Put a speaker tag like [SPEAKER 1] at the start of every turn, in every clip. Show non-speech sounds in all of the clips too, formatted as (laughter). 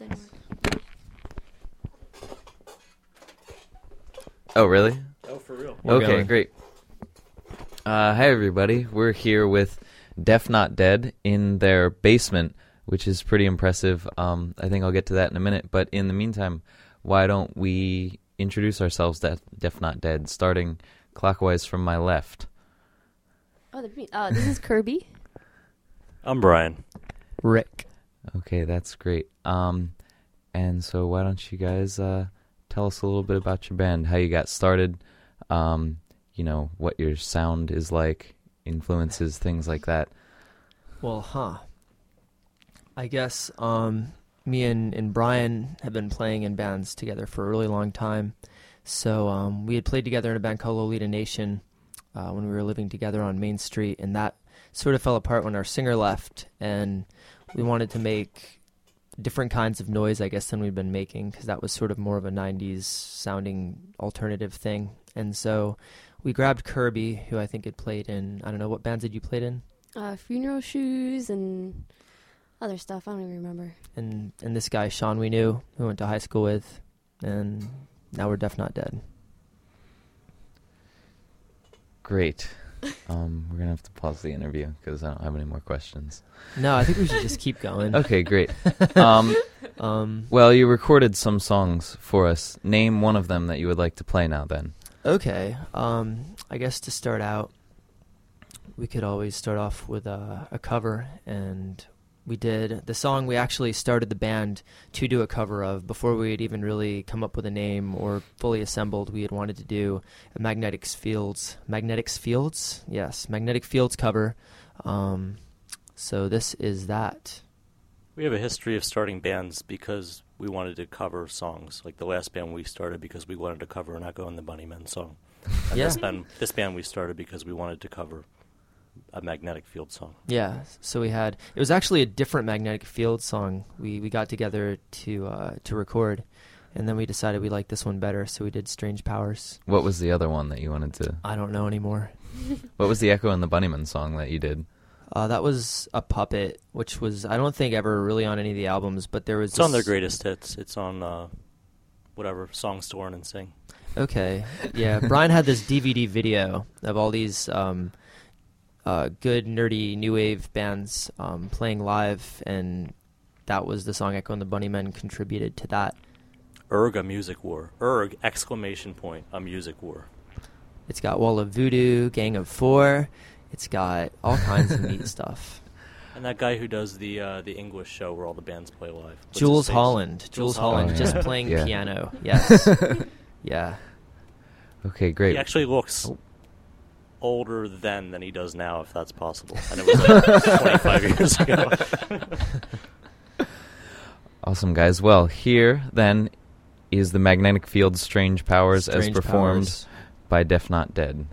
[SPEAKER 1] it didn't work.
[SPEAKER 2] Oh, really?
[SPEAKER 3] Oh, for real.
[SPEAKER 4] We're
[SPEAKER 2] okay,
[SPEAKER 4] going.
[SPEAKER 2] great. Uh, hi, everybody. We're here with Def Not Dead in their basement, which is pretty impressive. Um, I think I'll get to that in a minute. But in the meantime, why don't we introduce ourselves, Def, Def Not Dead, starting clockwise from my left?
[SPEAKER 1] Oh, the. Uh, this is Kirby. (laughs)
[SPEAKER 3] I'm Brian.
[SPEAKER 4] Rick.
[SPEAKER 2] Okay, that's great. Um, and so why don't you guys uh, tell us a little bit about your band, how you got started, um, you know, what your sound is like, influences, things like that.
[SPEAKER 4] Well, huh. I guess um, me and, and Brian have been playing in bands together for a really long time. So um, we had played together in a band called Lolita Nation uh, when we were living together on Main Street, and that sort of fell apart when our singer left, and we wanted to make different kinds of noise, I guess, than we'd been making, because that was sort of more of a 90s sounding alternative thing. And so we grabbed Kirby, who I think had played in, I don't know, what bands had you played in?
[SPEAKER 1] Uh, funeral shoes and other stuff. I don't even remember.
[SPEAKER 4] and and this guy Sean we knew who went to high school with, and now we're deaf not dead.
[SPEAKER 2] Great. (laughs) Um, we're gonna have to pause the interview because I don't have any more questions.
[SPEAKER 4] No, I think we should just keep going. (laughs)
[SPEAKER 2] Okay, great. (laughs) Um,
[SPEAKER 4] Um.
[SPEAKER 2] well, you recorded some songs for us. Name one of them that you would like to play now. Then.
[SPEAKER 4] Okay. Um. I guess to start out, we could always start off with a, a cover, and we did the song we actually started the band to do a cover of before we had even really come up with a name or fully assembled. We had wanted to do a Magnetic Fields, Magnetic Fields, yes, Magnetic Fields cover. Um. So this is that.
[SPEAKER 3] We have a history of starting bands because we wanted to cover songs. Like the last band we started because we wanted to cover an Echo and the Bunnymen song. And
[SPEAKER 4] Yeah.
[SPEAKER 3] this band, this band we started because we wanted to cover a Magnetic Field song.
[SPEAKER 4] Yeah, so we had it was actually a different magnetic field song. We we got together to uh, to record, and then we decided we liked this one better, so we did Strange Powers.
[SPEAKER 2] What was the other one that you wanted to?
[SPEAKER 4] I don't know anymore. (laughs)
[SPEAKER 2] What was the Echo and the Bunnymen song that you did?
[SPEAKER 4] Uh, that was a puppet, which was I don't think ever really on any of the albums, but there was
[SPEAKER 3] It's on their greatest hits. It's on uh, whatever songs to learn and sing.
[SPEAKER 4] Okay, yeah. Brian had this DVD video of all these um, uh, good nerdy new wave bands um, playing live, and that was the song Echo and the Bunnymen contributed to that.
[SPEAKER 3] Urgh, a music war. Urgh, exclamation point, a music war.
[SPEAKER 4] It's got Wall of Voodoo, Gang of Four. It's got all kinds of neat (laughs) stuff.
[SPEAKER 3] And that guy who does the uh, the English show where all the bands play live. What's Jools?
[SPEAKER 4] Holland. Jools,
[SPEAKER 3] Jools
[SPEAKER 4] Holland,
[SPEAKER 2] Holland.
[SPEAKER 4] just
[SPEAKER 2] Oh, (laughs) yeah.
[SPEAKER 4] playing
[SPEAKER 2] Yeah.
[SPEAKER 4] piano. (laughs) Yes. yeah.
[SPEAKER 2] Okay, great.
[SPEAKER 3] He actually looks
[SPEAKER 2] Oh.
[SPEAKER 3] Older then than he does now, if that's possible. And it was like (laughs) 25 years ago. (laughs)
[SPEAKER 2] Awesome, guys. Well, here then is the magnetic field's strange powers as performed
[SPEAKER 4] Powers.
[SPEAKER 2] by Def Not Dead.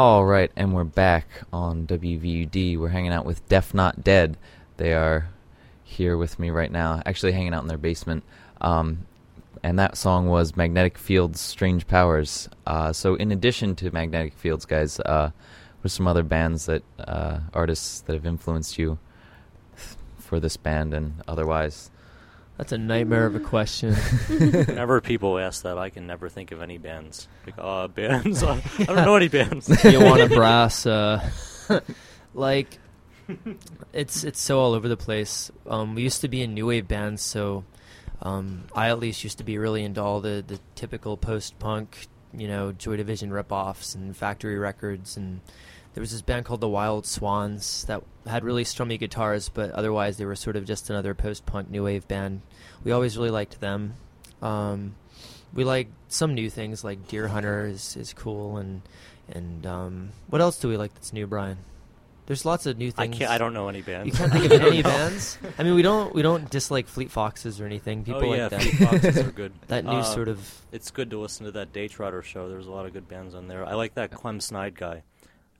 [SPEAKER 2] All right, and we're back on WVUD. We're hanging out with Deaf Not Dead. They are here with me right now, actually hanging out in their basement. Um, and that song was Magnetic Fields' Strange Powers. Uh, so, in addition to Magnetic Fields, guys, uh, what some other bands that, uh, artists that have influenced you for this band and otherwise?
[SPEAKER 4] That's a nightmare of a question. (laughs)
[SPEAKER 3] Whenever people ask that, I can never think of any bands. Like, uh, bands? I I don't know any bands. (laughs)
[SPEAKER 4] you want a brass uh like it's it's so all over the place um we used to be in new wave bands so um i at least used to be really into all the the typical post punk you know joy division rip-offs and factory records and there was this band called the wild swans that had really strummy guitars but otherwise they were sort of just another post punk new wave band we always really liked them um we like some new things like Deerhunter is, is cool and and um, what else do we like that's new, Brian? There's lots of new things.
[SPEAKER 3] I can't. I don't know any bands.
[SPEAKER 4] You can't think of (laughs) any bands. I mean, we don't we don't dislike Fleet Foxes or anything. People
[SPEAKER 3] oh yeah,
[SPEAKER 4] like that.
[SPEAKER 3] Fleet Foxes are good. (laughs)
[SPEAKER 4] that new
[SPEAKER 3] Uh,
[SPEAKER 4] sort of
[SPEAKER 3] It's good to listen to that Daytrotter show. There's a lot of good bands on there. I like that Clem Snide guy.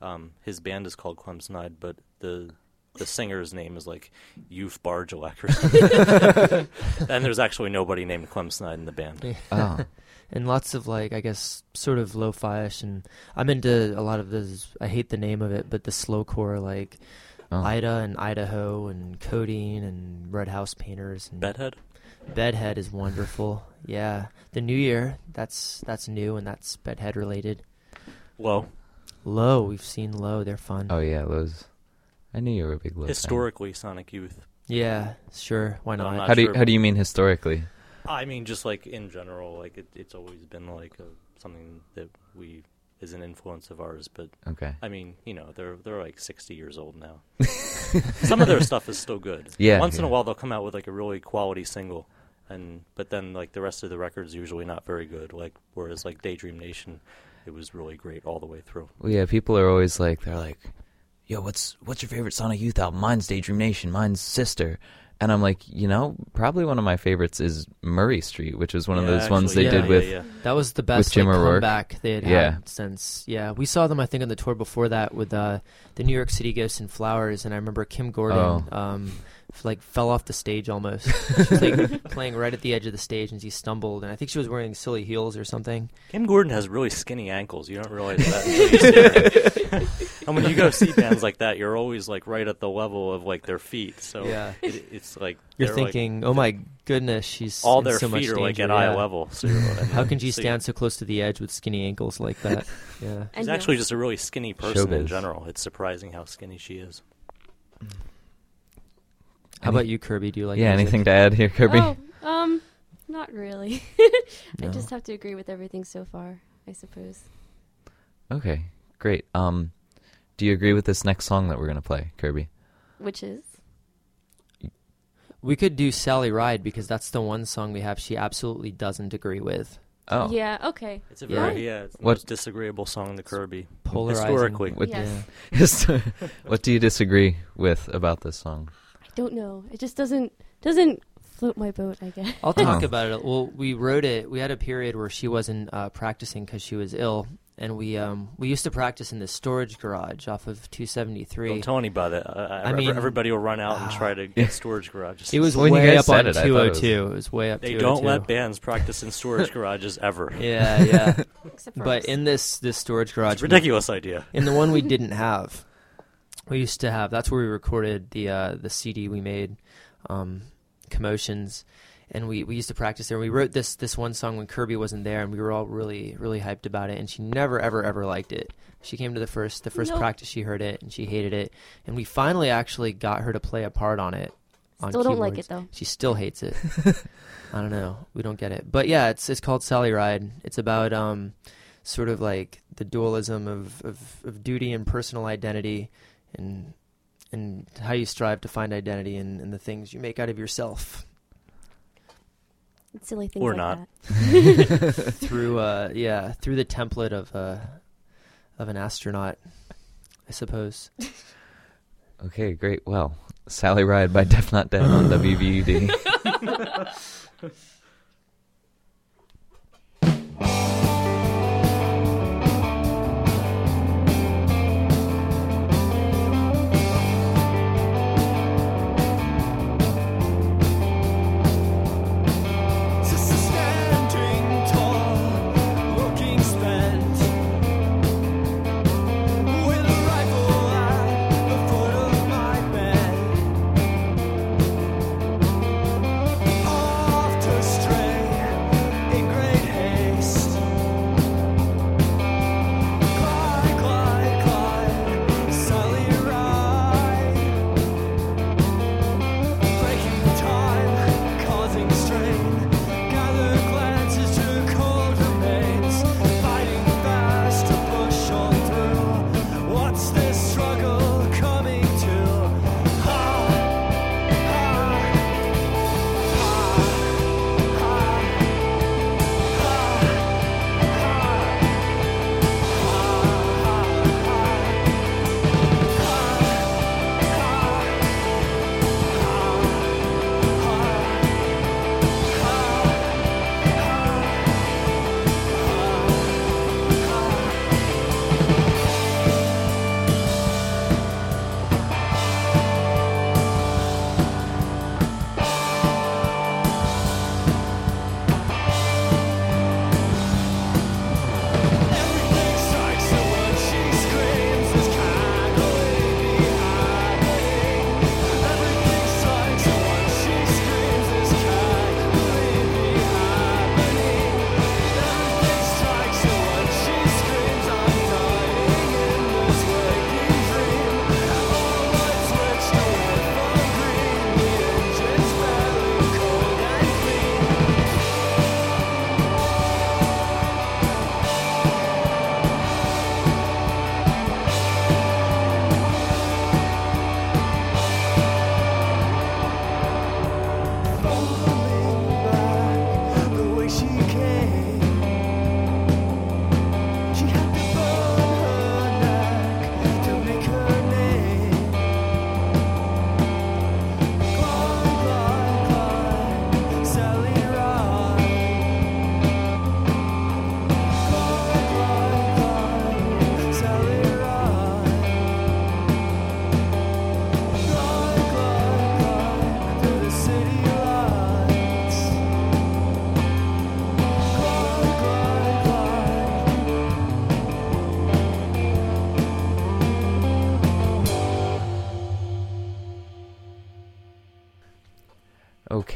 [SPEAKER 3] Um, his band is called Clem Snide, but the the singer's name is like Youth Barjalek or something. (laughs) and there's actually nobody named Clem Snide in the band.
[SPEAKER 2] Oh, (laughs)
[SPEAKER 4] and lots of like I guess sort of lo-fi-ish and I'm into a lot of this. I hate the name of it, but the slowcore like
[SPEAKER 2] oh.
[SPEAKER 4] Ida and Idaho and Codeine and Red House Painters and
[SPEAKER 3] Bedhead.
[SPEAKER 4] Bedhead is wonderful. Yeah, the New Year that's that's new and that's Bedhead related.
[SPEAKER 3] Low.
[SPEAKER 4] Low, we've seen Low. They're fun.
[SPEAKER 2] oh yeah, those. I knew you were a big Low fan.
[SPEAKER 3] Historically, Sonic Youth.
[SPEAKER 4] Yeah, sure. Why
[SPEAKER 3] But I'm
[SPEAKER 4] not?
[SPEAKER 3] not
[SPEAKER 2] How do you,
[SPEAKER 3] sure.
[SPEAKER 2] how do you mean historically?
[SPEAKER 3] I mean, just like in general, like it, it's always been like a, something that we is an influence of ours. But
[SPEAKER 2] Okay.
[SPEAKER 3] I mean, you know, they're they're like sixty years old now. (laughs) Some of their stuff is still good.
[SPEAKER 2] Yeah,
[SPEAKER 3] Once in a
[SPEAKER 2] yeah.
[SPEAKER 3] while, they'll come out with like a really quality single, and but then like the rest of the record's usually not very good. Like whereas like Daydream Nation, it was really great all the way through.
[SPEAKER 2] Well, yeah, people are always like, they're like, "Yo, what's what's your favorite Sonic Youth album?" Mine's Daydream Nation. Mine's Sister. And I'm like, you know, probably one of my favorites is Murray Street, which was one of
[SPEAKER 3] Yeah,
[SPEAKER 2] those ones they
[SPEAKER 4] yeah,
[SPEAKER 2] did
[SPEAKER 3] yeah,
[SPEAKER 2] with.
[SPEAKER 3] yeah.
[SPEAKER 4] That was the best
[SPEAKER 2] Jim
[SPEAKER 4] like,
[SPEAKER 2] O'Rourke.
[SPEAKER 4] comeback they had
[SPEAKER 2] Yeah.
[SPEAKER 4] had since. Yeah, we saw them I think on the tour before that with uh, the New York City Ghosts and Flowers, and I remember Kim Gordon
[SPEAKER 2] Oh.
[SPEAKER 4] um, f- like fell off the stage almost. (laughs) she was like playing right at the edge of the stage, and she stumbled, and I think she was wearing silly heels or something.
[SPEAKER 3] Kim Gordon has really skinny ankles. You don't realize that. until you see her. (laughs) and when you go see bands like that, you're always like right at the level of like their feet. So
[SPEAKER 4] Yeah.
[SPEAKER 3] it, it's like
[SPEAKER 4] You're
[SPEAKER 3] they're, like,
[SPEAKER 4] thinking, oh my goodness, she's
[SPEAKER 3] all
[SPEAKER 4] in
[SPEAKER 3] their
[SPEAKER 4] so much
[SPEAKER 3] feet are like
[SPEAKER 4] danger,
[SPEAKER 3] at eye level. So you're, and (laughs)
[SPEAKER 4] How can she
[SPEAKER 3] so
[SPEAKER 4] stand so close to the edge with skinny ankles like that? (laughs) Yeah.
[SPEAKER 3] She's
[SPEAKER 1] you-
[SPEAKER 3] actually just a really skinny person in general. It's surprising how skinny she is.
[SPEAKER 4] How about you, Kirby? Do you like?
[SPEAKER 2] yeah,
[SPEAKER 4] music?
[SPEAKER 2] anything to add here, Kirby?
[SPEAKER 1] Oh, um, not really. (laughs) I just have to agree with everything so far, I suppose.
[SPEAKER 2] Okay, great. Um, do you agree with this next song that we're gonna play, Kirby?
[SPEAKER 1] which is
[SPEAKER 4] We could do Sally Ride because that's the one song we have she absolutely doesn't agree with.
[SPEAKER 5] Oh,
[SPEAKER 1] yeah. Okay.
[SPEAKER 3] It's a
[SPEAKER 4] Yeah.
[SPEAKER 3] very yeah, it's the
[SPEAKER 5] What-
[SPEAKER 3] most disagreeable song in the Kirby.
[SPEAKER 4] Polarizing.
[SPEAKER 3] Historically.
[SPEAKER 5] What-
[SPEAKER 1] Yes.
[SPEAKER 4] Yeah. (laughs)
[SPEAKER 5] what do you disagree with about this song?
[SPEAKER 1] I don't know. It just doesn't doesn't float my boat. I guess.
[SPEAKER 4] I'll talk
[SPEAKER 5] Oh.
[SPEAKER 4] about it. Well, we wrote it. We had a period where she wasn't uh, practicing because she was ill, and we um, we used to practice in this storage garage off of 273.
[SPEAKER 3] Don't tell anybody that. Uh,
[SPEAKER 4] I mean-
[SPEAKER 3] everybody will run out and
[SPEAKER 4] Ah.
[SPEAKER 3] try to get (laughs) storage garages.
[SPEAKER 4] It was
[SPEAKER 5] When
[SPEAKER 4] way up on
[SPEAKER 5] it, I thought it was-
[SPEAKER 4] 202. It was way up.
[SPEAKER 3] They
[SPEAKER 4] 202.
[SPEAKER 3] don't let bands practice in storage garages ever. (laughs)
[SPEAKER 4] Yeah, yeah. (laughs) But
[SPEAKER 1] us.
[SPEAKER 4] in this this storage garage,
[SPEAKER 3] It's a ridiculous idea.
[SPEAKER 4] in the one we didn't have, we used to have. That's where we recorded the uh, the CD we made, um, commotions, and we, we used to practice there. We wrote this this one song when Kirby wasn't there, and we were all really really hyped about it. And she never ever ever liked it. She came to the first the first
[SPEAKER 1] Nope.
[SPEAKER 4] practice, she heard it, and she hated it. And we finally actually got her to play a part on it. on
[SPEAKER 1] still don't like it though.
[SPEAKER 4] She still hates it. (laughs) I don't know. We don't get it. But yeah, it's it's called Sally Ride. It's about um sort of like the dualism of, of, of duty and personal identity and and how you strive to find identity in, in the things you make out of yourself
[SPEAKER 1] Silly things
[SPEAKER 3] Or
[SPEAKER 1] like
[SPEAKER 3] not.
[SPEAKER 1] that. (laughs) (laughs)
[SPEAKER 4] through uh yeah, through the template of uh of an astronaut, I suppose. (laughs)
[SPEAKER 5] Okay, great. Well, Sally Ride by Def Not Dead on WVUD.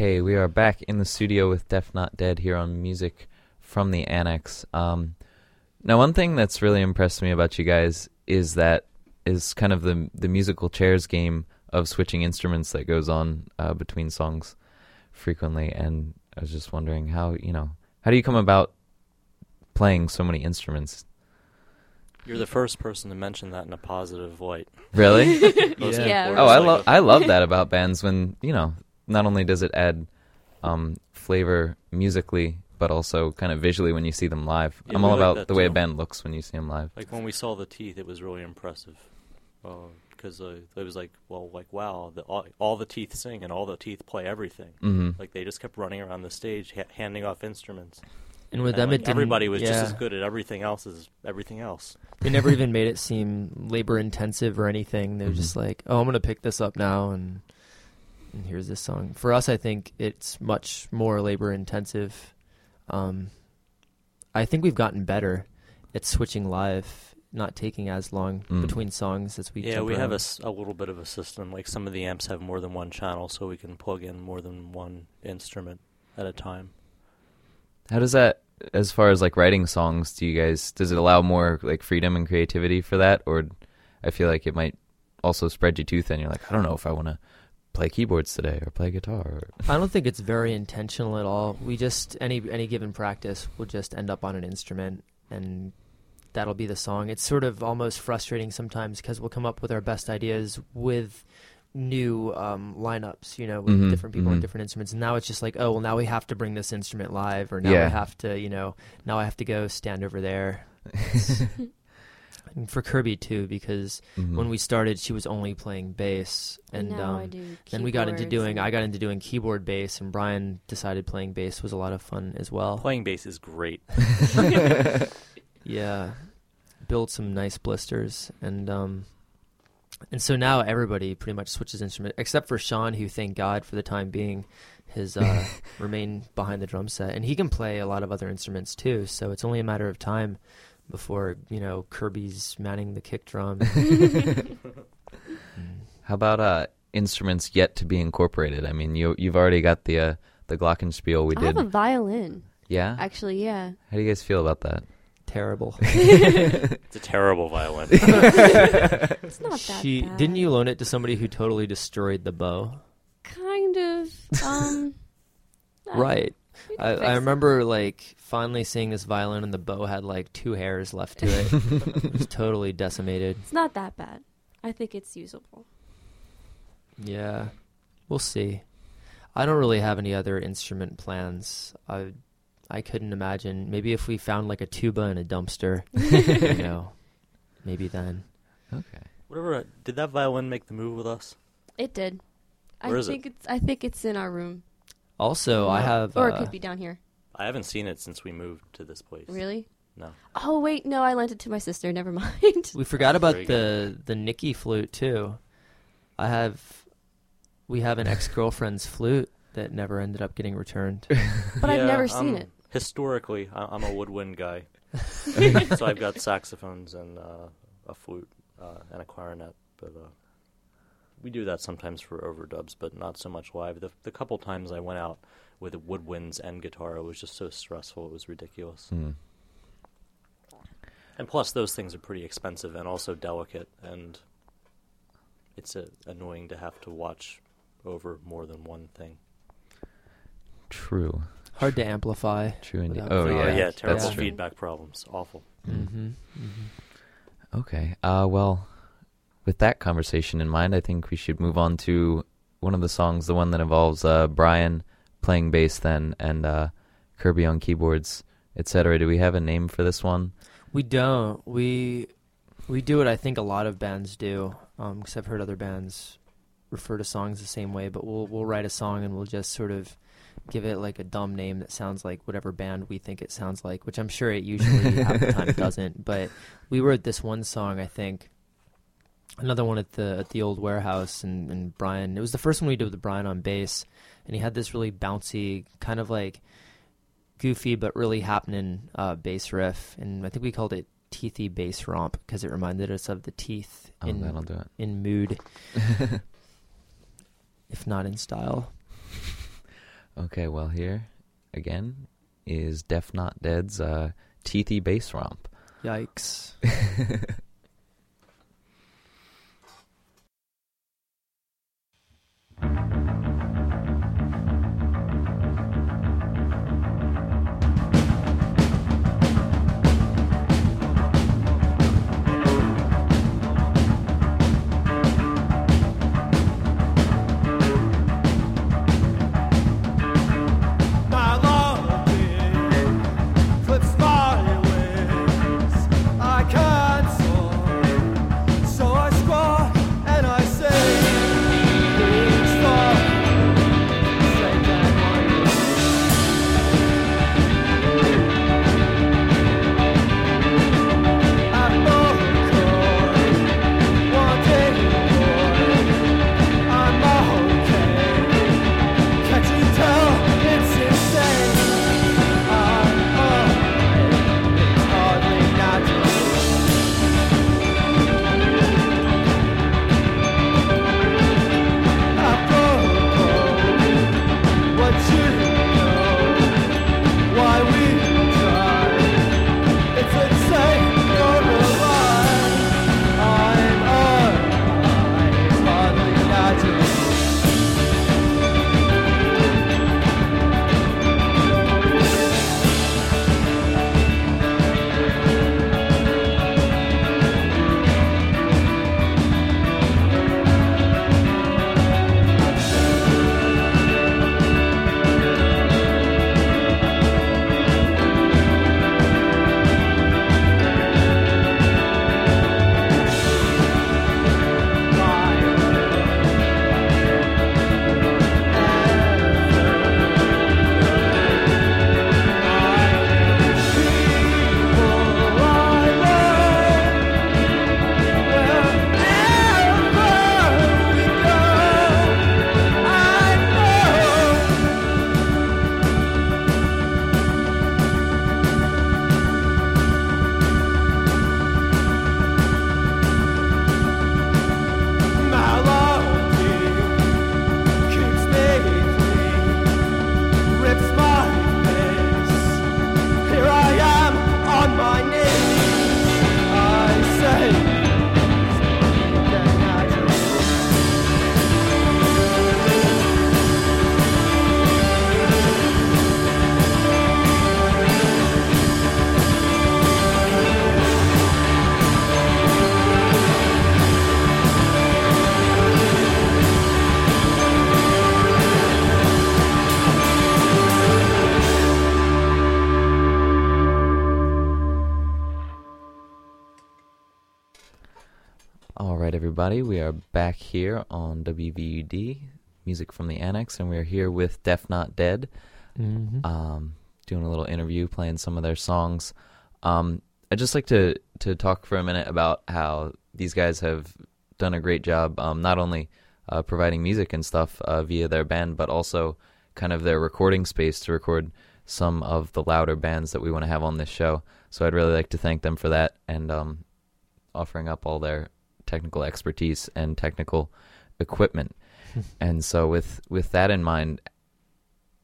[SPEAKER 5] Okay, we are back in the studio with Def Not Dead here on Music from the Annex. Um, now, one thing that's really impressed me about you guys is that is kind of the the musical chairs game of switching instruments that goes on uh, between songs frequently. And I was just wondering how you know how do you come about playing so many instruments?
[SPEAKER 3] You're the first person to mention that in a positive light.
[SPEAKER 2] Really? (laughs)
[SPEAKER 3] Most
[SPEAKER 1] Yeah.
[SPEAKER 2] oh, I love I love that about bands when you know not only does it add um, flavor musically, but also kind of visually when you see them live.
[SPEAKER 3] Yeah,
[SPEAKER 2] I'm all
[SPEAKER 3] like
[SPEAKER 2] about the way a band looks when you see them live.
[SPEAKER 3] Like when we saw the teeth, it was really impressive. Because uh, it was like, well, like wow, the, all, all the teeth sing and all the teeth play everything.
[SPEAKER 2] hmm
[SPEAKER 3] Like they just kept running around the stage, ha- handing off instruments.
[SPEAKER 4] And with
[SPEAKER 3] And,
[SPEAKER 4] them,
[SPEAKER 3] like,
[SPEAKER 4] it didn't,
[SPEAKER 3] everybody was just as good at everything else as everything else.
[SPEAKER 4] They never even made it seem labor intensive or anything. They were
[SPEAKER 2] Mhm.
[SPEAKER 4] just like, "Oh, I'm gonna pick this up now," and and here's this song. For us, I think it's much more labor intensive. Um, I think we've gotten better at switching live, not taking as long
[SPEAKER 2] Mm.
[SPEAKER 4] between songs as we.
[SPEAKER 3] yeah,
[SPEAKER 4] jump
[SPEAKER 3] we have a,
[SPEAKER 4] around.
[SPEAKER 3] s- a little bit of a system. Like some of the amps have more than one channel, so we can plug in more than one instrument at a time.
[SPEAKER 2] How does that, as far as like writing songs, do you guys does it allow more like freedom and creativity for that, or I feel like it might also spread you too thin. You're like, I don't know if I want to play keyboards today or play guitar. Or...
[SPEAKER 4] I don't think it's very intentional at all. We just any any given practice will just end up on an instrument and that'll be the song. It's sort of almost frustrating sometimes because we'll come up with our best ideas with new um, lineups, you know, with
[SPEAKER 2] Mhm,
[SPEAKER 4] different people and
[SPEAKER 2] mhm.
[SPEAKER 4] different instruments. And now it's just like, oh well, now we have to bring this instrument live, or now
[SPEAKER 2] Yeah.
[SPEAKER 4] we have to, you know, now I have to go stand over there. (laughs) (laughs) and for Kirby too, because
[SPEAKER 2] Mhm.
[SPEAKER 4] when we started, she was only playing bass, and
[SPEAKER 1] now I
[SPEAKER 4] um,
[SPEAKER 1] do
[SPEAKER 4] then we got into doing. I got into doing keyboard bass, and Brian decided playing bass was a lot of fun as well.
[SPEAKER 3] Playing bass is great. (laughs) (laughs)
[SPEAKER 4] Yeah, built some nice blisters, and um, and so now everybody pretty much switches instrument except for Sean, who thank God for the time being has uh, (laughs) remained behind the drum set, and he can play a lot of other instruments too. So it's only a matter of time before you know Kirby's manning the kick drum. (laughs)
[SPEAKER 2] How about uh, instruments yet to be incorporated? I mean, you you've already got the uh, the glockenspiel we
[SPEAKER 1] I
[SPEAKER 2] did.
[SPEAKER 1] have a violin.
[SPEAKER 2] yeah.
[SPEAKER 1] Actually, yeah.
[SPEAKER 2] How do you guys feel about that?
[SPEAKER 4] Terrible. (laughs)
[SPEAKER 3] It's a terrible violin. (laughs)
[SPEAKER 1] It's not that
[SPEAKER 4] she
[SPEAKER 1] bad.
[SPEAKER 4] didn't you loan it to somebody who totally destroyed the bow?
[SPEAKER 1] Kind of. Um.
[SPEAKER 4] Right.
[SPEAKER 1] We can
[SPEAKER 4] I, I remember like finally seeing this violin and the bow had like two hairs left to it. (laughs) it was totally decimated.
[SPEAKER 1] It's not that bad. I think it's usable.
[SPEAKER 4] Yeah, we'll see. I don't really have any other instrument plans. I I couldn't imagine. Maybe if we found like a tuba in a dumpster, (laughs) you know, maybe then.
[SPEAKER 2] Okay.
[SPEAKER 3] Whatever. uh, Did that violin make the move with us?
[SPEAKER 1] It did.
[SPEAKER 3] Where
[SPEAKER 1] I
[SPEAKER 3] is it?
[SPEAKER 1] it's. I think it's in our room.
[SPEAKER 4] Also, I have.
[SPEAKER 1] or it
[SPEAKER 4] uh,
[SPEAKER 1] could be down here.
[SPEAKER 3] I haven't seen it since we moved to this place.
[SPEAKER 1] Really?
[SPEAKER 3] No.
[SPEAKER 1] Oh wait, no, I lent it to my sister. Never mind.
[SPEAKER 4] We forgot about
[SPEAKER 3] There you
[SPEAKER 4] the the Nicky flute too. I have. We have an ex girlfriend's flute that never ended up getting returned. (laughs)
[SPEAKER 1] But I've never seen it.
[SPEAKER 3] Historically, I- I'm a woodwind guy, (laughs) so I've got saxophones and uh, a flute uh, and a clarinet. But uh, we do that sometimes for overdubs, but not so much live. The, the couple times I went out with woodwinds and guitar, it was just so stressful. It was ridiculous.
[SPEAKER 2] Hmm.
[SPEAKER 3] And plus, those things are pretty expensive and also delicate, and it's uh, annoying to have to watch over more than one thing.
[SPEAKER 2] True.
[SPEAKER 4] Hard to amplify.
[SPEAKER 2] True indeed. Oh
[SPEAKER 4] feedback.
[SPEAKER 2] yeah.
[SPEAKER 3] yeah,
[SPEAKER 2] that's
[SPEAKER 3] terrible
[SPEAKER 2] true.
[SPEAKER 3] feedback problems. Awful.
[SPEAKER 4] Mm-hmm.
[SPEAKER 2] Okay. Uh, well, with that conversation in mind, I think we should move on to one of the songs, the one that involves uh, Brian playing bass, then, and uh, Kirby on keyboards, etc. Do we have a name for this one?
[SPEAKER 4] We don't. We we do what I think a lot of bands do. Um, because I've heard other bands refer to songs the same way, but we'll we'll write a song and we'll just sort of give it like a dumb name that sounds like whatever band we think it sounds like, which I'm sure it usually half the time (laughs) doesn't. But we wrote this one song, I think. Another one at the at the old warehouse, and, and Brian. It was the first one we did with Brian on bass, and he had this really bouncy, kind of like goofy but really happening uh, bass riff, and I think we called it teethy bass romp because it reminded us of the teeth
[SPEAKER 2] Oh,
[SPEAKER 4] in
[SPEAKER 2] that'll do it.
[SPEAKER 4] in mood, (laughs) if not in style.
[SPEAKER 2] Okay, well, here again is Def Not Dead's uh, Teethy Bass Romp.
[SPEAKER 4] Yikes! (laughs)
[SPEAKER 2] everybody. We are back here on WVUD, Music from the Annex, and we're here with Deaf Not Dead,
[SPEAKER 4] Mm-hmm.
[SPEAKER 2] um, doing a little interview, playing some of their songs. Um, I'd just like to, to talk for a minute about how these guys have done a great job, um, not only uh, providing music and stuff uh, via their band, but also kind of their recording space to record some of the louder bands that we want to have on this show. So I'd really like to thank them for that and um, offering up all their technical expertise and technical equipment. (laughs) and so with with that in mind,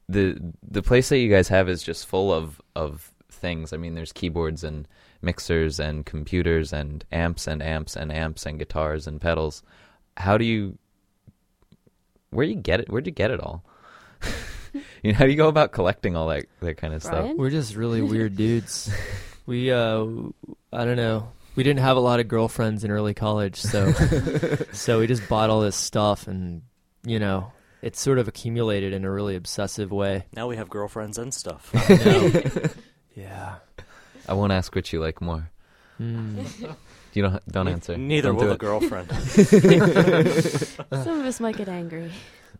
[SPEAKER 2] the the place that you guys have is just full of of things. I mean, there's keyboards and mixers and computers and amps and amps and amps and guitars and pedals. How do you where do you get it? Where'd you get it all? (laughs) you know, how do you go about collecting all that that kind of stuff?
[SPEAKER 4] We're just really weird dudes. (laughs) We, uh, I don't know. We didn't have a lot of girlfriends in early college, so (laughs) so we just bought all this stuff, and you know, it's sort of accumulated in a really obsessive way.
[SPEAKER 3] Now we have girlfriends and stuff. (laughs)
[SPEAKER 4] I yeah.
[SPEAKER 2] I won't ask which you like more.
[SPEAKER 4] Mm. (laughs)
[SPEAKER 2] You don't don't
[SPEAKER 3] Ne-
[SPEAKER 2] answer.
[SPEAKER 3] Neither
[SPEAKER 2] Don't
[SPEAKER 3] will
[SPEAKER 2] do
[SPEAKER 3] the
[SPEAKER 2] it.
[SPEAKER 3] girlfriend.
[SPEAKER 1] Some of us might get angry.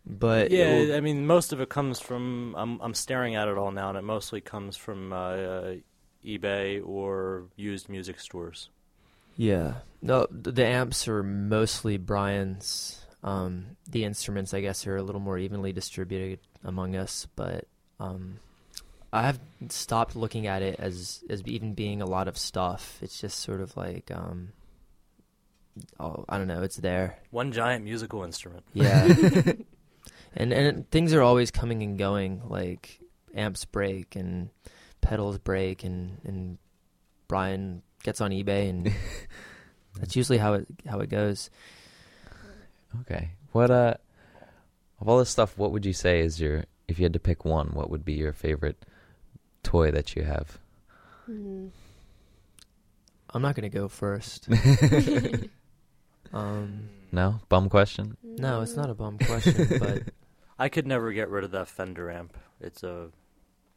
[SPEAKER 4] But
[SPEAKER 3] yeah,
[SPEAKER 4] will-
[SPEAKER 3] I mean, most of it comes from. I'm I'm staring at it all now, and it mostly comes from uh, uh, eBay or used music stores.
[SPEAKER 4] Yeah. No, the amps are mostly Brian's. Um, the instruments, I guess, are a little more evenly distributed among us, but um, I have stopped looking at it as as even being a lot of stuff. It's just sort of like, um, oh, I don't know, it's there.
[SPEAKER 3] One giant musical instrument.
[SPEAKER 4] Yeah. (laughs) (laughs) and and things are always coming and going. Like amps break and pedals break, and and Brian gets on eBay, and (laughs) that's usually how it how it goes.
[SPEAKER 2] Okay. What uh of all this stuff, what would you say is your if you had to pick one, what would be your favorite toy that you have?
[SPEAKER 1] Hmm.
[SPEAKER 4] I'm not gonna go first. (laughs) (laughs) um,
[SPEAKER 2] No? Bum question?
[SPEAKER 4] no, it's not a bum question, but
[SPEAKER 3] I could never get rid of that Fender amp. It's a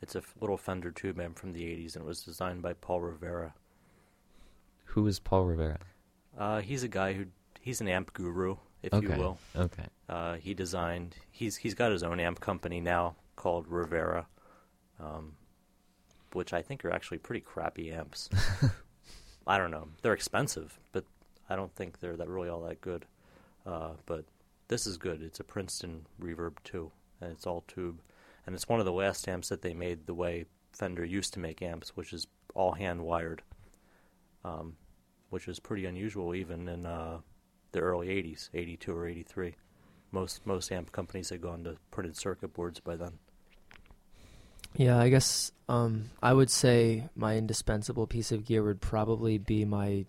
[SPEAKER 3] it's a little Fender tube amp from the 80s, and it was designed by Paul Rivera.
[SPEAKER 2] Who is Paul Rivera?
[SPEAKER 3] Uh, he's a guy who he's an amp guru, if
[SPEAKER 2] Okay.
[SPEAKER 3] you will.
[SPEAKER 2] Okay.
[SPEAKER 3] Uh, he designed. He's he's got his own amp company now called Rivera, um, which I think are actually pretty crappy amps. (laughs) I don't know. They're expensive, but I don't think they're that really all that good. Uh, but this is good. It's a Princeton Reverb too, and it's all tube, and it's one of the last amps that they made the way Fender used to make amps, which is all hand wired, um, which is pretty unusual even in uh, the early '80s, '82 or '83 most most amp companies had gone to printed circuit boards by then.
[SPEAKER 4] yeah, I guess um, I would say my indispensable piece of gear would probably be my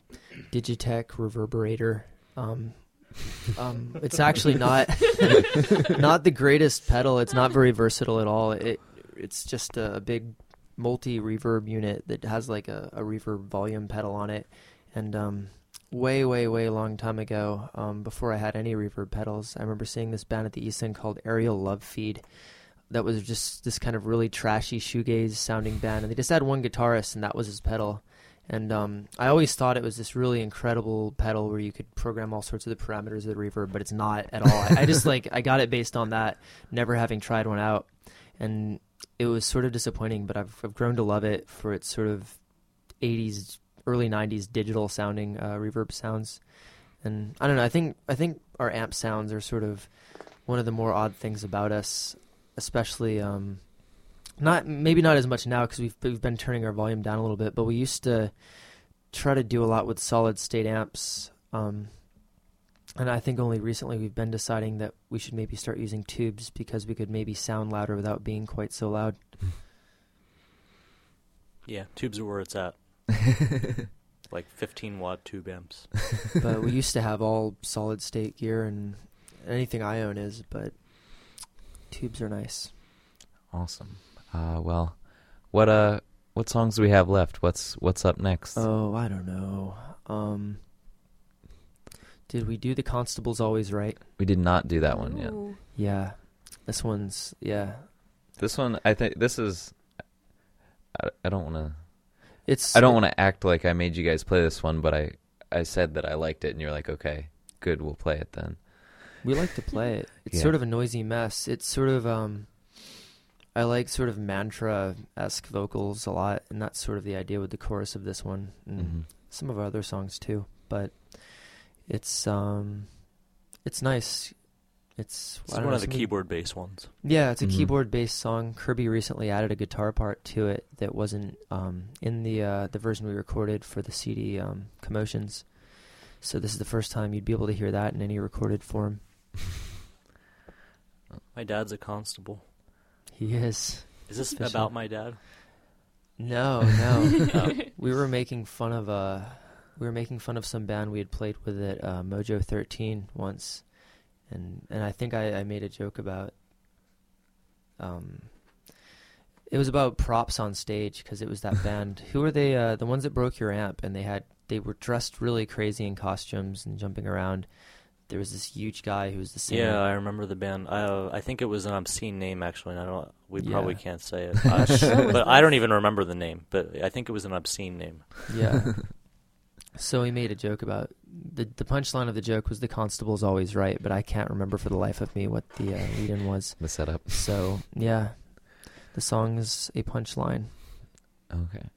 [SPEAKER 4] Digitech reverberator. Um, um, it's actually not (laughs) not the greatest pedal. It's not very versatile at all. It it's just a big multi reverb unit that has like a, a reverb volume pedal on it. And um, way, way, way long time ago, um, before I had any reverb pedals, I remember seeing this band at the East End called Aerial Love Feed. That was just this kind of really trashy shoegaze sounding band, and they just had one guitarist, and that was his pedal. And um, I always thought it was this really incredible pedal where you could program all sorts of the parameters of the reverb, but it's not at all. I, I just like I got it based on that, never having tried one out, and it was sort of disappointing. But I've I've grown to love it for its sort of '80s, early '90s digital sounding uh, reverb sounds. And I don't know. I think I think our amp sounds are sort of one of the more odd things about us, especially um, not maybe not as much now because we've we've been turning our volume down a little bit, but we used to try to do a lot with solid state amps. Um, and I think only recently we've been deciding that we should maybe start using tubes because we could maybe sound louder without being quite so loud.
[SPEAKER 3] Yeah, tubes are where it's at. (laughs) like 15 watt tube amps. (laughs)
[SPEAKER 4] but we used to have all solid state gear and anything I own is, but tubes are nice.
[SPEAKER 2] Awesome. Uh, well, what uh, what songs do we have left? What's what's up next?
[SPEAKER 4] Oh, I don't know. Um, did we do the constables always right?
[SPEAKER 2] we did not do that one yet.
[SPEAKER 1] Ooh.
[SPEAKER 4] Yeah, this one's yeah.
[SPEAKER 2] This one, I think this is. I, I don't want to.
[SPEAKER 4] It's
[SPEAKER 2] I don't want to act like I made you guys play this one, but I I said that I liked it, and you're like, okay, good, we'll play it then.
[SPEAKER 4] We like to play it. (laughs) It's
[SPEAKER 2] Yeah.
[SPEAKER 4] sort of a noisy mess. It's sort of um I like sort of mantra esque vocals a lot, and that's sort of the idea with the chorus of this one and
[SPEAKER 2] hmm
[SPEAKER 4] some of our other songs too. But it's um it's nice. It's
[SPEAKER 3] It's one
[SPEAKER 4] know,
[SPEAKER 3] of the keyboard based ones.
[SPEAKER 4] Yeah, it's a
[SPEAKER 2] Mhm.
[SPEAKER 4] keyboard based song. Kirby recently added a guitar part to it that wasn't um, in the uh, the version we recorded for the CD um, Commotions. So this is the first time you'd be able to hear that in any recorded form.
[SPEAKER 3] My dad's a constable.
[SPEAKER 4] He is.
[SPEAKER 3] Is this
[SPEAKER 4] Official.
[SPEAKER 3] about my dad?
[SPEAKER 4] No, (laughs) no. we were making fun of uh we were making fun of some band we had played with at uh, Mojo 13 once, and and I think I, I made a joke about um it was about props on stage because it was that (laughs) band. Who are they? Uh, the ones that broke your amp, and they had they were dressed really crazy in costumes and jumping around. There was this huge guy who was the singer.
[SPEAKER 3] Yeah, I remember the band. I uh, I think it was an obscene name actually. And I don't. We probably can't say it. (laughs) Uh, (laughs) but I don't even remember the name. But I think it was an obscene name.
[SPEAKER 4] Yeah. so he made a joke about the the punchline of the joke was the constable's always right, but I can't remember for the life of me what the uh, lead-in was.
[SPEAKER 2] The setup.
[SPEAKER 4] So yeah, the song is a punchline.
[SPEAKER 2] Okay.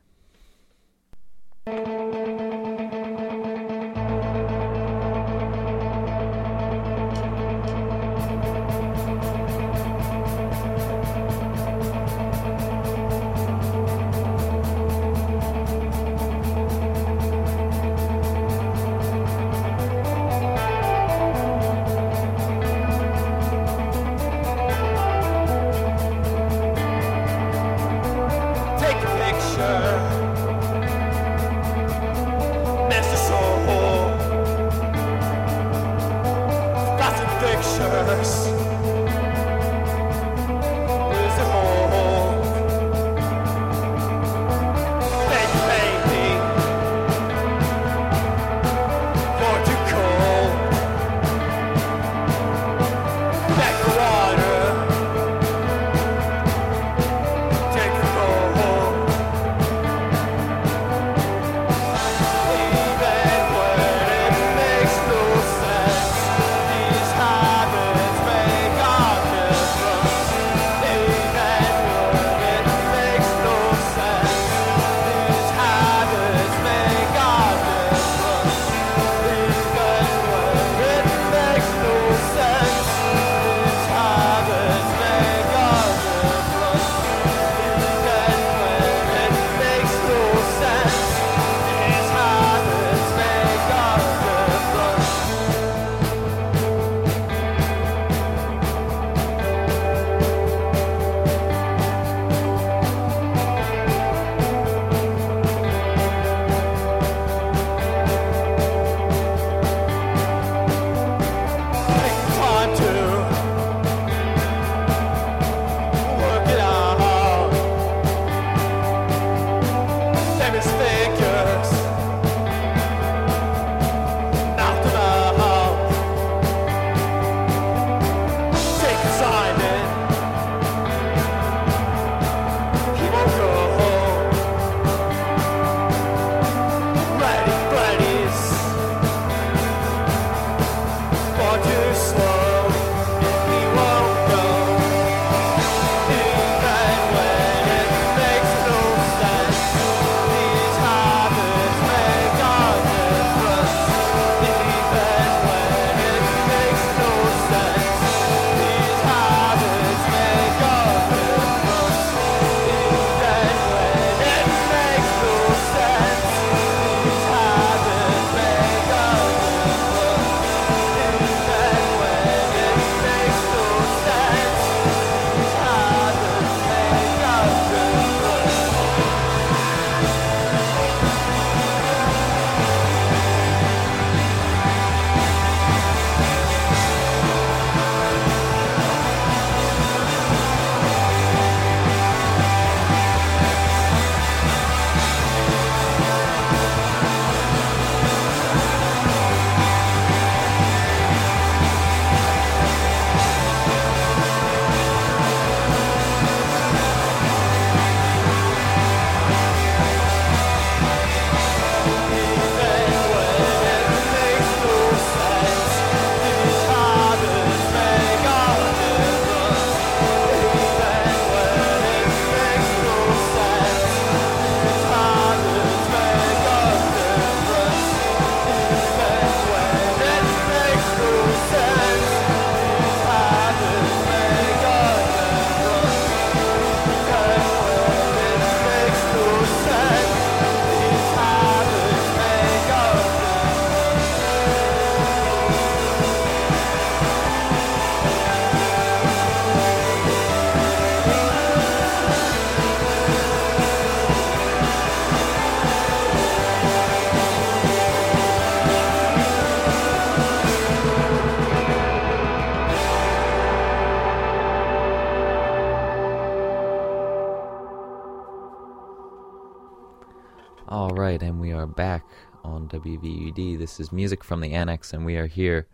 [SPEAKER 2] WVUD. This is music from the Annex, and we are here,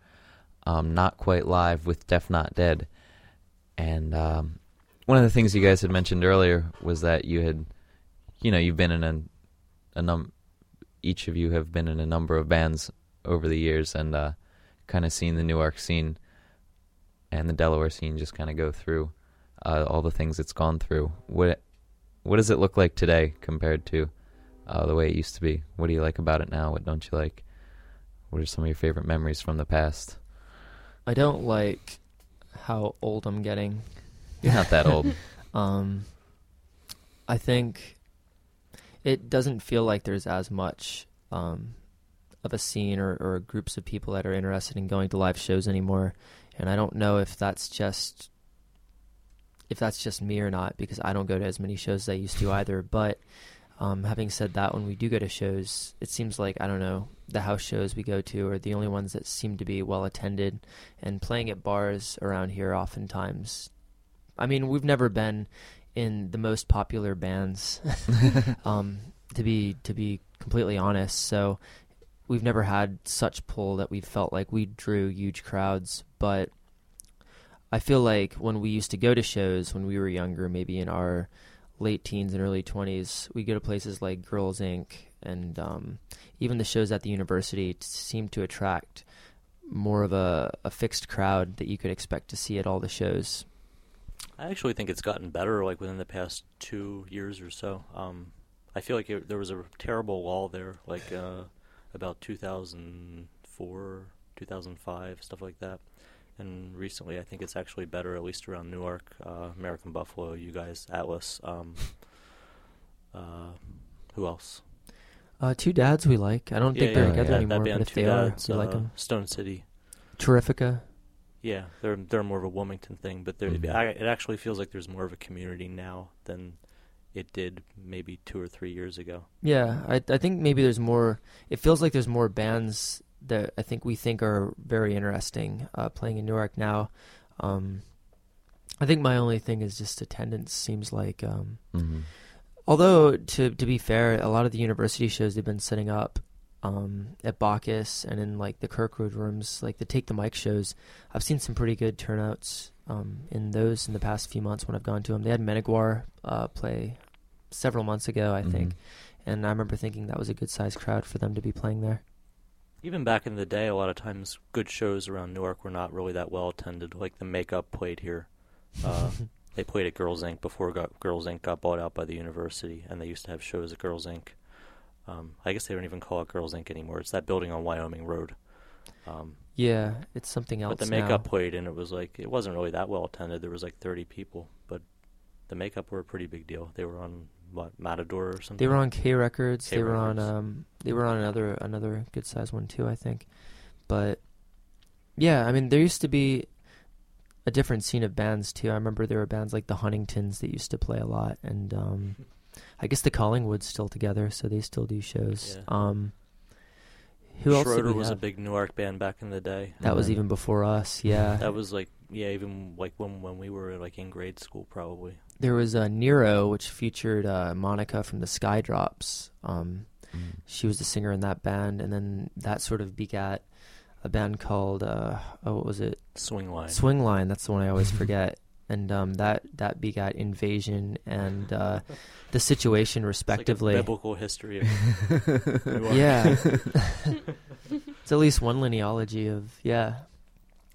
[SPEAKER 2] um, not quite live with Deaf Not Dead. And um, one of the things you guys had mentioned earlier was that you had, you know, you've been in a, a num, each of you have been in a number of bands over the years, and uh, kind of seen the Newark scene and the Delaware scene just kind of go through uh, all the things it's gone through. What what does it look like today compared to uh, the way it used to be? What do you like about it now? What don't you like? What are some of your favorite memories from the past?
[SPEAKER 4] I don't like how old I'm getting.
[SPEAKER 2] You're not that old. (laughs)
[SPEAKER 4] Um, I think it doesn't feel like there's as much um, of a scene or, or groups of people that are interested in going to live shows anymore, and I don't know if that's just if that's just me or not because I don't go to as many shows as I used to either. But um, having said that, when we do go to shows, it seems like I don't know the house shows we go to are the only ones that seem to be well attended, and playing at bars around here oftentimes. I mean, we've never been in the most popular bands, (laughs) (laughs) um, to be to be completely honest. So we've never had such pull that we felt like we drew huge crowds. But I feel like when we used to go to shows when we were younger, maybe in our late teens and early 20s, we go to places like Girls Inc. and um, even the shows at the university seem to attract more of a, a fixed crowd that you could expect to see at all the shows.
[SPEAKER 3] I actually think it's gotten better, like within the past two years or so. Um, I feel like it, there was a terrible lull there, like uh, about 2004, 2005, stuff like that. And recently, I think it's actually better, at least around Newark, uh, American Buffalo, you guys, Atlas. Um, uh, who else?
[SPEAKER 4] Uh, two dads we like. I don't think they're
[SPEAKER 2] yeah,
[SPEAKER 4] together
[SPEAKER 2] yeah.
[SPEAKER 4] anymore, but if they are,
[SPEAKER 3] Dads,
[SPEAKER 4] we like
[SPEAKER 3] uh,
[SPEAKER 4] them.
[SPEAKER 3] Stone City.
[SPEAKER 4] Terrifica.
[SPEAKER 3] Yeah, they're they're more of a Wilmington thing, but
[SPEAKER 2] Mhm.
[SPEAKER 3] I, it actually feels like there's more of a community now than it did maybe two or three years ago.
[SPEAKER 4] Yeah, I I think maybe there's more. It feels like there's more bands that I think we think are very interesting uh, playing in Newark now. Um, I think my only thing is just attendance. Seems like, um,
[SPEAKER 2] hmm
[SPEAKER 4] although to to be fair, a lot of the university shows they've been setting up um, at Bacchus and in like the Kirkwood rooms, like the Take the Mic shows. I've seen some pretty good turnouts um, in those in the past few months when I've gone to them. They had Meneguar uh, play several months ago, I think. And I remember thinking that was a good sized crowd for them to be playing there.
[SPEAKER 3] Even back in the day, a lot of times good shows around Newark were not really that well attended. Like the Makeup played here. Uh, (laughs) they played at Girls Inc. before got, Girls Inc. got bought out by the university, and they used to have shows at Girls Inc. Um, I guess they don't even call it Girls Inc. anymore. It's that building on Wyoming Road. Um,
[SPEAKER 4] Yeah, it's something else.
[SPEAKER 3] but the
[SPEAKER 4] now.
[SPEAKER 3] Makeup played, and it was like it wasn't really that well attended. There was like 30 people, but the Makeup were a pretty big deal. They were on what Matador or something.
[SPEAKER 4] They were on K Records.
[SPEAKER 3] K
[SPEAKER 4] they were on um they were on another another good sized one too, I think. But yeah, I mean there used to be a different scene of bands too. I remember there were bands like the Huntingtons that used to play a lot and um I guess the Collingwood's still together, so they still do shows.
[SPEAKER 3] Yeah.
[SPEAKER 4] Um who else
[SPEAKER 3] Schroeder
[SPEAKER 4] we
[SPEAKER 3] was a
[SPEAKER 4] have?
[SPEAKER 3] big Newark band back in the day.
[SPEAKER 4] That was
[SPEAKER 2] Yeah.
[SPEAKER 4] even before us, yeah.
[SPEAKER 3] That was like yeah, even like when when we were like in grade school probably.
[SPEAKER 4] There was a Nero, which featured uh, Monica from the Skydrops. Um,
[SPEAKER 2] Mm.
[SPEAKER 4] she was the singer in that band, and then that sort of begat a band called uh, oh, what was it?
[SPEAKER 3] Swing line.
[SPEAKER 4] Swing Line. That's the one I always forget. And um, that that begat Invasion and uh, (laughs) the Situation,
[SPEAKER 3] It's like
[SPEAKER 4] respectively.
[SPEAKER 3] biblical history of
[SPEAKER 4] yeah, (laughs) it's at least one lineology of yeah.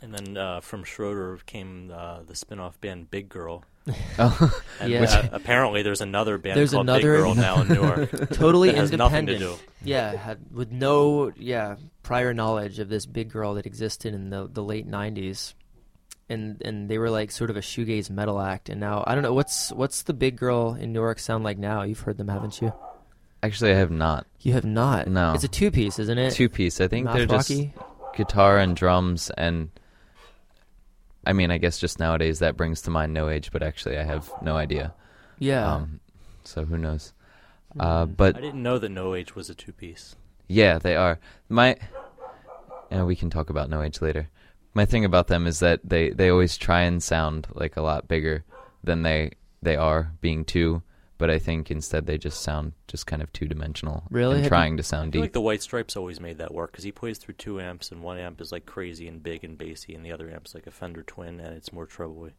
[SPEAKER 3] And then uh, from Schroeder came uh, the spin-off band Big Girl. (laughs)
[SPEAKER 2] Oh,
[SPEAKER 3] And
[SPEAKER 4] Yeah.
[SPEAKER 3] uh, apparently there's another band
[SPEAKER 4] There's
[SPEAKER 3] called
[SPEAKER 4] another-
[SPEAKER 3] Big Girl now in Newark.
[SPEAKER 4] Totally
[SPEAKER 3] that has nothing
[SPEAKER 4] independent.
[SPEAKER 3] to do.
[SPEAKER 4] Yeah, had with no yeah prior knowledge of this big girl that existed in the the late '90s, and and they were like sort of a shoegaze metal act. And now I don't know what's what's the big girl in Newark sound like now. You've heard them, haven't you?
[SPEAKER 2] actually, I have not.
[SPEAKER 4] You have not.
[SPEAKER 2] No.
[SPEAKER 4] it's a two piece, isn't it?
[SPEAKER 2] Two piece. I think
[SPEAKER 4] Math
[SPEAKER 2] they're just guitar and drums and. I mean, I guess just nowadays that brings to mind No Age, but actually I have no idea.
[SPEAKER 4] Yeah.
[SPEAKER 2] Um, so who knows? Uh, but
[SPEAKER 3] I didn't know that No Age was a two-piece.
[SPEAKER 2] Yeah, they are. My and we can talk about No Age later. My thing about them is that they they always try and sound like a lot bigger than they they are being two, but I think instead they just sound just kind of two dimensional.
[SPEAKER 4] Really?
[SPEAKER 2] and
[SPEAKER 4] Have you-
[SPEAKER 2] trying to
[SPEAKER 3] I
[SPEAKER 2] sound
[SPEAKER 3] feel
[SPEAKER 2] deep.
[SPEAKER 3] like the White Stripes always made that work because he plays through two amps, and one amp is like crazy and big and bassy, and the other amp's like a Fender Twin, and it's more trebly.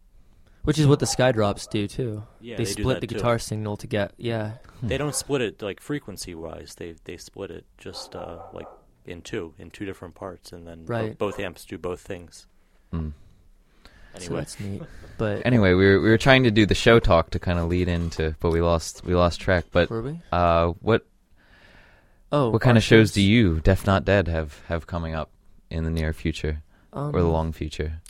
[SPEAKER 4] Which is what the Skydrops do too.
[SPEAKER 3] Yeah,
[SPEAKER 4] they,
[SPEAKER 3] do
[SPEAKER 4] split
[SPEAKER 3] that
[SPEAKER 4] the
[SPEAKER 3] too.
[SPEAKER 4] guitar signal to get yeah.
[SPEAKER 3] They don't split it like frequency wise. They they split it just uh, like in two, in two different parts, and then bo- both amps do both things.
[SPEAKER 2] Mm.
[SPEAKER 4] So that's neat. But (laughs)
[SPEAKER 2] Anyway, we were we were trying to do the show talk to kind of lead into, but we lost we lost track. But
[SPEAKER 4] were we?
[SPEAKER 2] uh, what
[SPEAKER 4] Oh,
[SPEAKER 2] what kind of shows do you, Deaf Not Dead, have have coming up in the near future
[SPEAKER 4] um,
[SPEAKER 2] or the long future?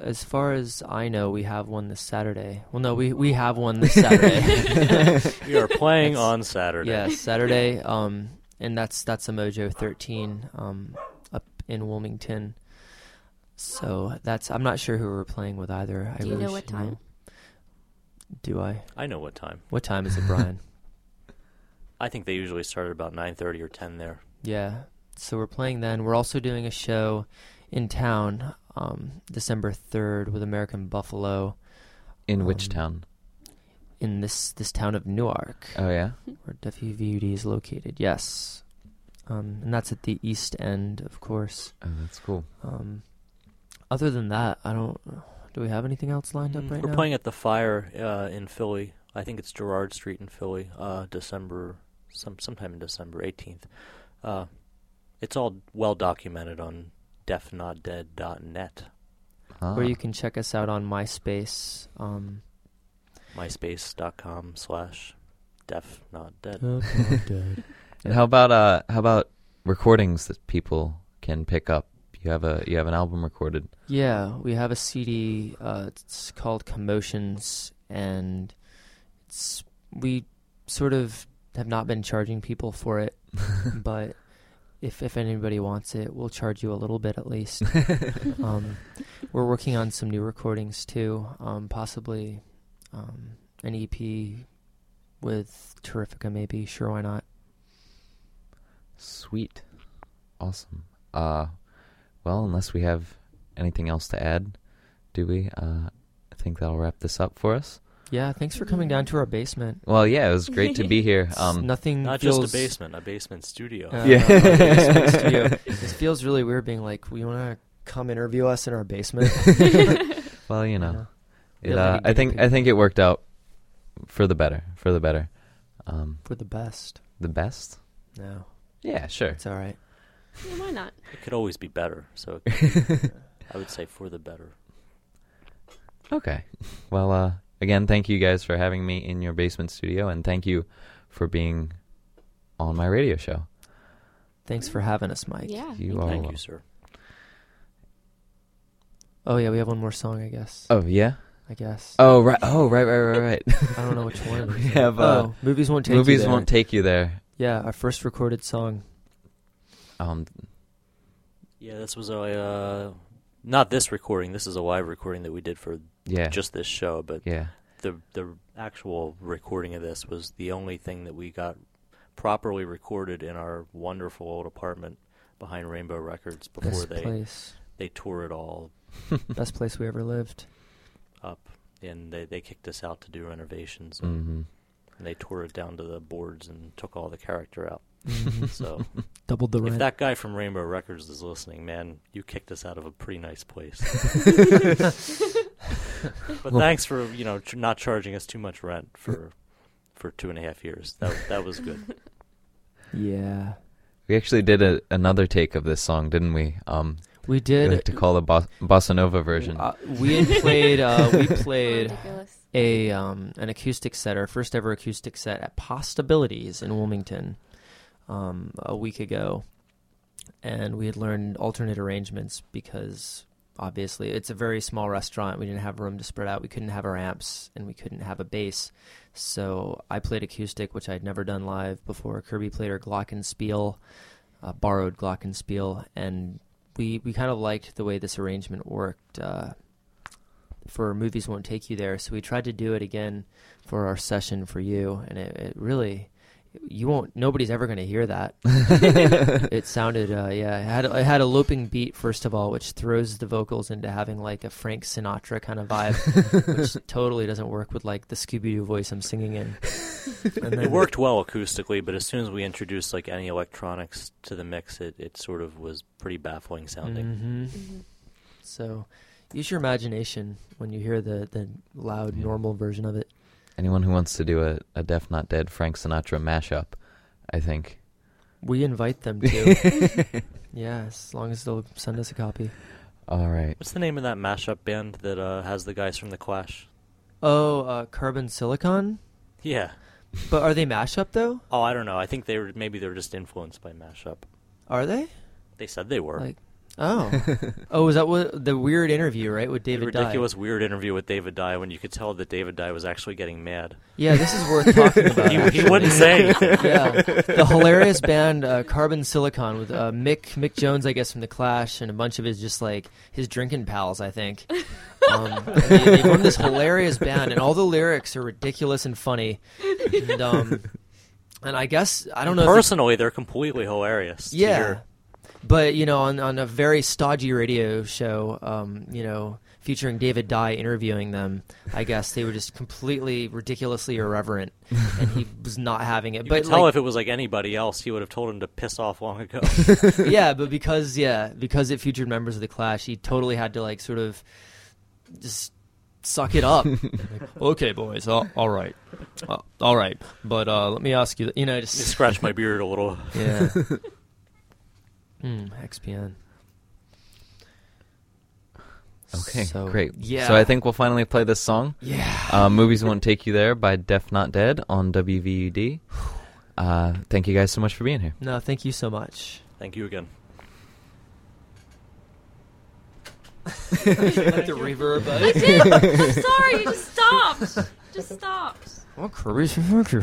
[SPEAKER 4] As far as I know, we have one this Saturday. Well, no, we we have one this Saturday. (laughs)
[SPEAKER 3] we are playing (laughs)
[SPEAKER 4] That's-
[SPEAKER 3] on Saturday.
[SPEAKER 4] yeah, Saturday. Um, and that's that's a Mojo 13 um up in Wilmington. So that's I'm not sure who we're playing with either. I
[SPEAKER 1] Do you
[SPEAKER 4] really
[SPEAKER 1] know what
[SPEAKER 4] should
[SPEAKER 1] time?
[SPEAKER 4] Do I?
[SPEAKER 3] I know what time.
[SPEAKER 4] What time is it, Brian? (laughs)
[SPEAKER 3] I think they usually start at about nine thirty or ten there.
[SPEAKER 4] Yeah. So we're playing then. We're also doing a show in town, um, December third with American Buffalo
[SPEAKER 2] In which
[SPEAKER 4] um,
[SPEAKER 2] town?
[SPEAKER 4] In this this town of Newark,
[SPEAKER 2] Oh yeah,
[SPEAKER 4] where WVUD is located. Yes. Um, and that's at the east end, of course.
[SPEAKER 2] oh that's cool.
[SPEAKER 4] Um, other than that, I don't. Do we have anything else lined up
[SPEAKER 3] Mm,
[SPEAKER 4] right
[SPEAKER 3] We're
[SPEAKER 4] now?
[SPEAKER 3] playing at the Fire uh, in Philly. I think it's Girard Street in Philly. Uh, December, some sometime in December eighteenth. Uh, it's all well documented on deafnotdead.net,
[SPEAKER 2] Ah.
[SPEAKER 4] Where you can check us out on MySpace. Um,
[SPEAKER 3] myspace.com slash deaf not (laughs) dead.
[SPEAKER 2] And how about uh how about recordings that people can pick up? You have a you have an album recorded.
[SPEAKER 4] Yeah, we have a CD. Uh, it's called Commotions, and it's we sort of have not been charging people for it, (laughs) but if if anybody wants it, we'll charge you a little bit at least. (laughs) um, we're working on some new recordings too, um, possibly um, an EP with Terrifica, maybe. Sure, why not?
[SPEAKER 2] Sweet. Awesome. Uh well, unless we have anything else to add, do we? Uh I think that'll wrap this up for us.
[SPEAKER 4] Yeah, thanks for coming down to our basement.
[SPEAKER 2] Well, yeah, it was great to be here. (laughs) Um
[SPEAKER 4] nothing
[SPEAKER 3] Not
[SPEAKER 4] feels,
[SPEAKER 3] just a basement, a basement studio.
[SPEAKER 4] Uh,
[SPEAKER 2] Yeah. (laughs)
[SPEAKER 4] our (laughs) basement studio. This feels really weird being like, we want to come interview us in our basement.
[SPEAKER 2] well, you
[SPEAKER 4] You
[SPEAKER 2] know.
[SPEAKER 4] Know?
[SPEAKER 2] It,
[SPEAKER 4] Yeah,
[SPEAKER 2] uh, I think I think it worked out for the better. For the better. Um
[SPEAKER 4] For the best.
[SPEAKER 2] the best?
[SPEAKER 4] No,
[SPEAKER 2] Yeah, sure.
[SPEAKER 4] it's all right.
[SPEAKER 1] Yeah, why not?
[SPEAKER 3] It could always be better, so (laughs) I would say for the better.
[SPEAKER 2] Okay. Well, uh, again, thank you guys for having me in your basement studio, and thank you for being on my radio show.
[SPEAKER 4] Thanks for having us, Mike.
[SPEAKER 1] Yeah.
[SPEAKER 2] You
[SPEAKER 1] thank
[SPEAKER 2] are
[SPEAKER 3] Thank you, sir.
[SPEAKER 4] Oh yeah, we have one more song, I guess.
[SPEAKER 2] Oh yeah.
[SPEAKER 4] I guess.
[SPEAKER 2] Oh right. Oh right. Right. Right. Right.
[SPEAKER 4] I don't know which (laughs) one.
[SPEAKER 2] We have, uh,
[SPEAKER 4] oh, movies won't take you
[SPEAKER 2] Movies
[SPEAKER 4] there.
[SPEAKER 2] won't take you there.
[SPEAKER 4] Yeah, our first recorded song.
[SPEAKER 2] Um.
[SPEAKER 3] Yeah, this was a uh, not this recording. This is a live recording that we did for
[SPEAKER 2] Yeah.
[SPEAKER 3] just this show, but
[SPEAKER 2] yeah.
[SPEAKER 3] the the actual recording of this was the only thing that we got properly recorded in our wonderful old apartment behind Rainbow Records before
[SPEAKER 4] Best
[SPEAKER 3] they
[SPEAKER 4] place.
[SPEAKER 3] they tore it all
[SPEAKER 4] Best place we ever lived.
[SPEAKER 3] Up and they they kicked us out to do renovations and,
[SPEAKER 2] hmm
[SPEAKER 3] and they tore it down to the boards and took all the character out.
[SPEAKER 4] Mhm.
[SPEAKER 3] So (laughs)
[SPEAKER 4] Doubled the rent.
[SPEAKER 3] if that guy from Rainbow Records is listening, man, you kicked us out of a pretty nice place. (laughs) but thanks for you know tr- not charging us too much rent for for two and a half years. That that was good. (laughs)
[SPEAKER 4] yeah,
[SPEAKER 2] We actually did a, another take of this song, didn't we? Um.
[SPEAKER 4] We
[SPEAKER 2] We
[SPEAKER 4] did.
[SPEAKER 2] like to call the bos- bossa nova version.
[SPEAKER 4] Uh, we had played. Uh, we (laughs) played a um, an acoustic set, our first ever acoustic set at Possibilities in Wilmington um, a week ago, and we had learned alternate arrangements because obviously it's a very small restaurant. We didn't have room to spread out. We couldn't have our amps, and we couldn't have a bass. So I played acoustic, which I'd never done live before. Kirby played her glockenspiel, uh, borrowed glockenspiel, and we we kind of liked the way this arrangement worked. Uh, for movies won't take you there. So we tried to do it again for our session for you, and it, it really you won't. Nobody's ever going to hear that. (laughs) it sounded, uh, yeah, it had it had a looping beat first of all, which throws the vocals into having like a Frank Sinatra kind of vibe, which (laughs) totally doesn't work with like the Scooby Doo voice I'm singing in. (laughs) And then
[SPEAKER 3] It worked well acoustically, but as soon as we introduced like any electronics to the mix, it, it sort of was pretty baffling sounding.
[SPEAKER 4] Mhm.
[SPEAKER 1] Mhm.
[SPEAKER 4] So use your imagination when you hear the the loud
[SPEAKER 2] Yeah.
[SPEAKER 4] normal version of it.
[SPEAKER 2] Anyone who wants to do a, a Deaf Not Dead Frank Sinatra mashup, I think.
[SPEAKER 4] We invite them to. (laughs) yeah, as long as they'll send us a copy.
[SPEAKER 2] All right.
[SPEAKER 3] What's the name of that mashup band that uh, has the guys from the Clash?
[SPEAKER 4] Oh, uh, Carbon Silicon.
[SPEAKER 3] Yeah.
[SPEAKER 4] But are they mashup though?
[SPEAKER 3] Oh, I don't know. I think they were maybe they were just influenced by mashup.
[SPEAKER 4] Are they?
[SPEAKER 3] They said they were.
[SPEAKER 4] Like, oh, (laughs) oh, was that what the weird interview right with
[SPEAKER 3] the
[SPEAKER 4] David? Dye?
[SPEAKER 3] ridiculous weird interview with David Dye when you could tell that David Dye was actually getting mad.
[SPEAKER 4] Yeah, this is worth talking about. (laughs)
[SPEAKER 3] He, he wouldn't say anything. (laughs)
[SPEAKER 4] yeah, the hilarious band uh, Carbon Silicon with uh, Mick Mick Jones, I guess, from the Clash, and a bunch of his just like his drinking pals, I think. Um, they, they formed this hilarious band, and all the lyrics are ridiculous and funny. And, um, and I guess I don't know. if
[SPEAKER 3] Personally, they're completely hilarious. to
[SPEAKER 4] yeah,
[SPEAKER 3] hear.
[SPEAKER 4] But you know, on on a very stodgy radio show, um, you know, featuring David Dye interviewing them, I guess they were just completely ridiculously irreverent, and he (laughs) was not having it.
[SPEAKER 3] You
[SPEAKER 4] but
[SPEAKER 3] could tell
[SPEAKER 4] like,
[SPEAKER 3] if it was like anybody else, he would have told him to piss off long ago. (laughs)
[SPEAKER 4] yeah, but (laughs) because yeah, because it featured members of the Clash, he totally had to like sort of just suck it up. Like, okay, boys, all, all right, uh, all right, but uh, let me ask you, you know,
[SPEAKER 3] Just
[SPEAKER 4] just
[SPEAKER 3] scratch my beard a little.
[SPEAKER 4] yeah. Hmm, XPN.
[SPEAKER 2] Okay,
[SPEAKER 4] So,
[SPEAKER 2] great.
[SPEAKER 4] Yeah.
[SPEAKER 2] So I think we'll finally play this song.
[SPEAKER 4] Yeah.
[SPEAKER 2] Uh, Movies Won't Take You There by Deaf Not Dead on WVUD. Uh, thank you guys so much for being here.
[SPEAKER 4] No, thank you so much.
[SPEAKER 3] Thank you again. (laughs)
[SPEAKER 4] like the reverb.
[SPEAKER 1] I did. I'm sorry. You just stopped. Just stopped.
[SPEAKER 4] Oh, Kirby, thank you.